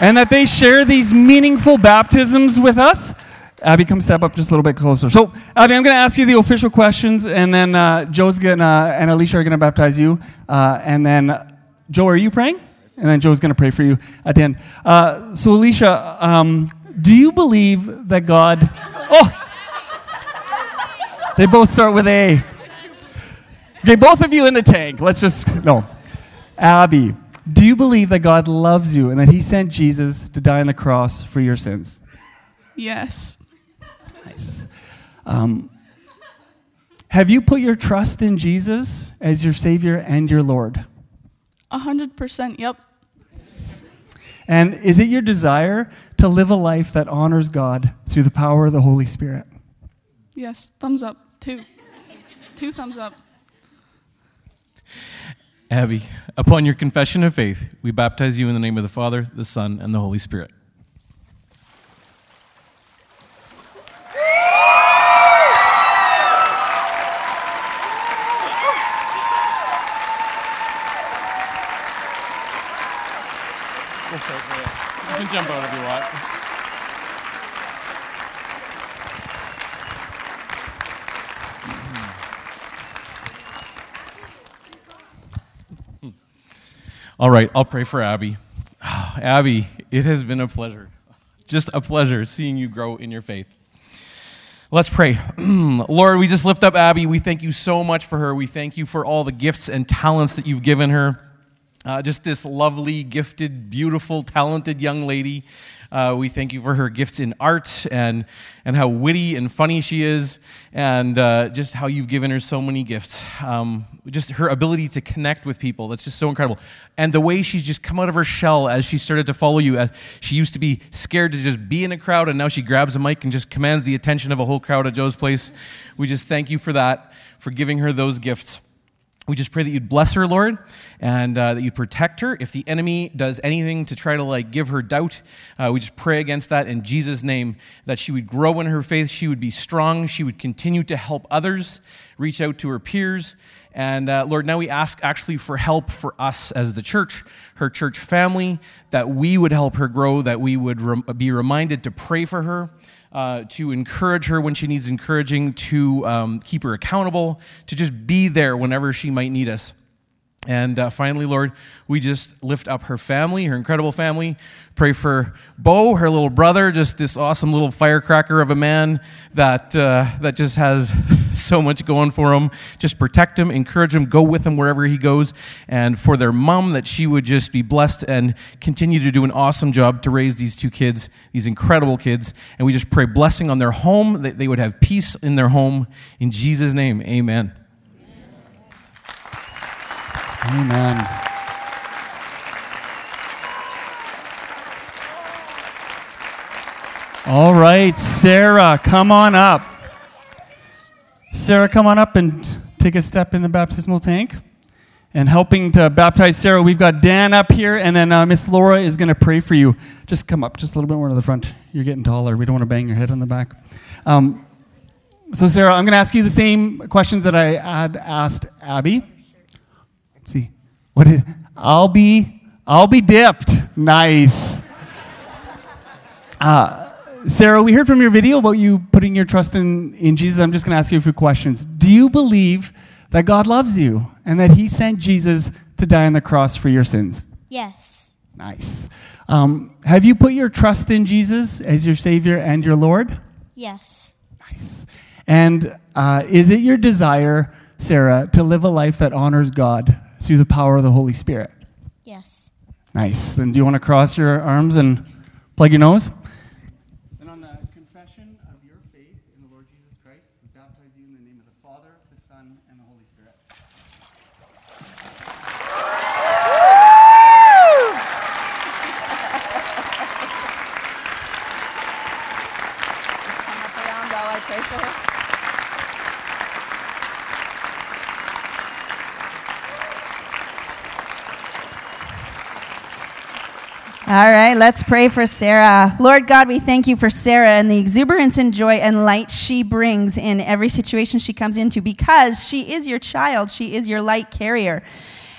Speaker 2: and that they share these meaningful baptisms with us. Abby, come step up just a little bit closer. So, Abby, I'm going to ask you the official questions, and then uh, Joe's going to, and Alicia are going to baptize you. Uh, and then, Joe, are you praying? And then Joe's going to pray for you at the end. Uh, so, Alicia, um, do you believe that God. [LAUGHS] Oh! They both start with A. Okay, both of you in the tank. Let's just. No. Abby, do you believe that God loves you and that He sent Jesus to die on the cross for your sins?
Speaker 4: Yes.
Speaker 2: Nice. Um, have you put your trust in Jesus as your Savior and your Lord?
Speaker 4: A hundred percent, yep.
Speaker 2: And is it your desire to live a life that honors God through the power of the Holy Spirit?
Speaker 4: Yes, thumbs up. Two. Two thumbs up.
Speaker 9: Abby, upon your confession of faith, we baptize you in the name of the Father, the Son, and the Holy Spirit. Can jump out if you want. All right, I'll pray for Abby. Oh, [SIGHS] Abby, it has been a pleasure. Just a pleasure seeing you grow in your faith. Let's pray. [CLEARS THROAT] Lord, we just lift up Abby. We thank you so much for her. We thank you for all the gifts and talents that you've given her. Uh, just this lovely, gifted, beautiful, talented young lady. Uh, we thank you for her gifts in art and, and how witty and funny she is, and uh, just how you've given her so many gifts. Um, just her ability to connect with people, that's just so incredible. And the way she's just come out of her shell as she started to follow you. She used to be scared to just be in a crowd, and now she grabs a mic and just commands the attention of a whole crowd at Joe's Place. We just thank you for that, for giving her those gifts. We just pray that you'd bless her, Lord, and uh, that you protect her. If the enemy does anything to try to like give her doubt, uh, we just pray against that in Jesus' name. That she would grow in her faith, she would be strong, she would continue to help others, reach out to her peers, and uh, Lord, now we ask actually for help for us as the church, her church family, that we would help her grow, that we would rem- be reminded to pray for her uh, to encourage her when she needs encouraging, to um, keep her accountable, to just be there whenever she might need us. And uh, finally, Lord, we just lift up her family, her incredible family. Pray for Bo, her little brother, just this awesome little firecracker of a man that, uh, that just has [LAUGHS] so much going for him. Just protect him, encourage him, go with him wherever he goes. And for their mom, that she would just be blessed and continue to do an awesome job to raise these two kids, these incredible kids. And we just pray blessing on their home, that they would have peace in their home. In Jesus' name, amen.
Speaker 2: Amen. All right, Sarah, come on up. Sarah, come on up and take a step in the baptismal tank. And helping to baptize Sarah, we've got Dan up here, and then uh, Miss Laura is going to pray for you. Just come up just a little bit more to the front. You're getting taller. We don't want to bang your head on the back. Um, so, Sarah, I'm going to ask you the same questions that I had asked Abby. See. What is, I'll be I'll be dipped. Nice. Uh, Sarah, we heard from your video about you putting your trust in, in Jesus. I'm just going to ask you a few questions. Do you believe that God loves you and that He sent Jesus to die on the cross for your sins?
Speaker 5: Yes.
Speaker 2: Nice. Um, have you put your trust in Jesus as your Savior and your Lord?
Speaker 5: Yes.
Speaker 2: Nice. And uh, is it your desire, Sarah, to live a life that honors God through the power of the Holy Spirit?
Speaker 5: Yes.
Speaker 2: Nice. Then do you want to cross your arms and plug your nose? Then on the confession of your faith in the Lord Jesus Christ, we baptize you in the name of the Father, the Son, and the Holy Spirit.
Speaker 8: All right, let's pray for Sarah. Lord God, we thank you for Sarah and the exuberance and joy and light she brings in every situation she comes into because she is your child, she is your light carrier.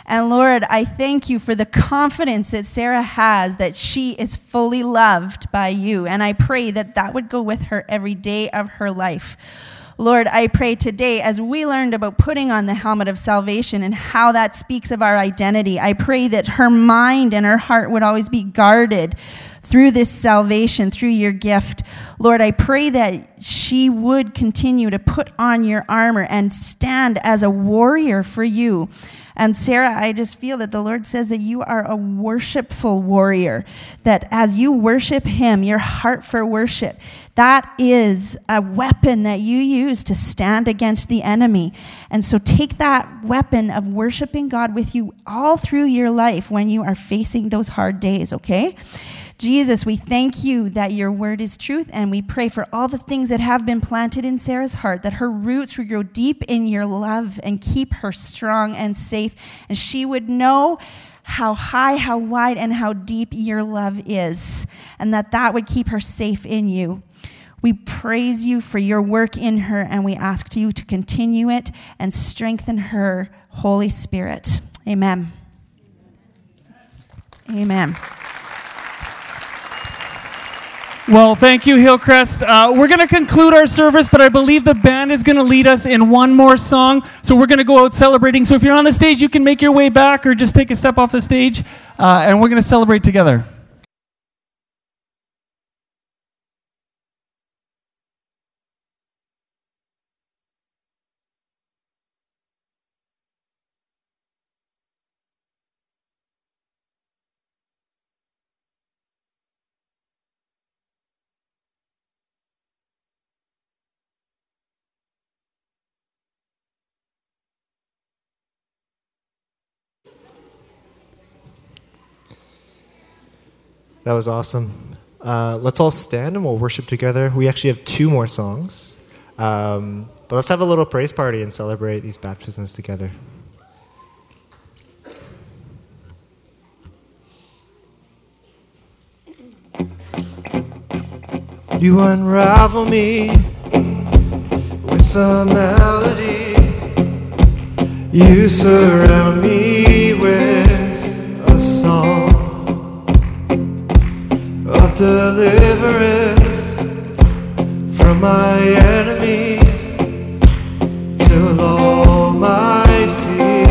Speaker 8: And Lord, I thank you for the confidence that Sarah has that she is fully loved by you. And I pray that that would go with her every day of her life. Lord, I pray today as we learned about putting on the helmet of salvation and how that speaks of our identity, I pray that her mind and her heart would always be guarded through this salvation, through your gift. Lord, I pray that she would continue to put on your armor and stand as a warrior for you. And Sarah, I just feel that the Lord says that you are a worshipful warrior, that as you worship Him, your heart for worship, that is a weapon that you use to stand against the enemy. And so take that weapon of worshiping God with you all through your life when you are facing those hard days, okay? Jesus, we thank you that your word is truth, and we pray for all the things that have been planted in Sarah's heart, that her roots would grow deep in your love and keep her strong and safe, and she would know how high, how wide, and how deep your love is, and that that would keep her safe in you. We praise you for your work in her, and we ask you to continue it and strengthen her, Holy Spirit. Amen. Amen.
Speaker 2: Well, thank you, Hillcrest. Uh, we're going to conclude our service, but I believe the band is going to lead us in one more song. So we're going to go out celebrating. So if you're on the stage, you can make your way back or just take a step off the stage, uh, and we're going to celebrate together.
Speaker 10: That was awesome. Uh, let's all stand and we'll worship together. We actually have two more songs. Um, but let's have a little praise party and celebrate these baptisms together. You unravel me with a melody. You surround me with deliverance from my enemies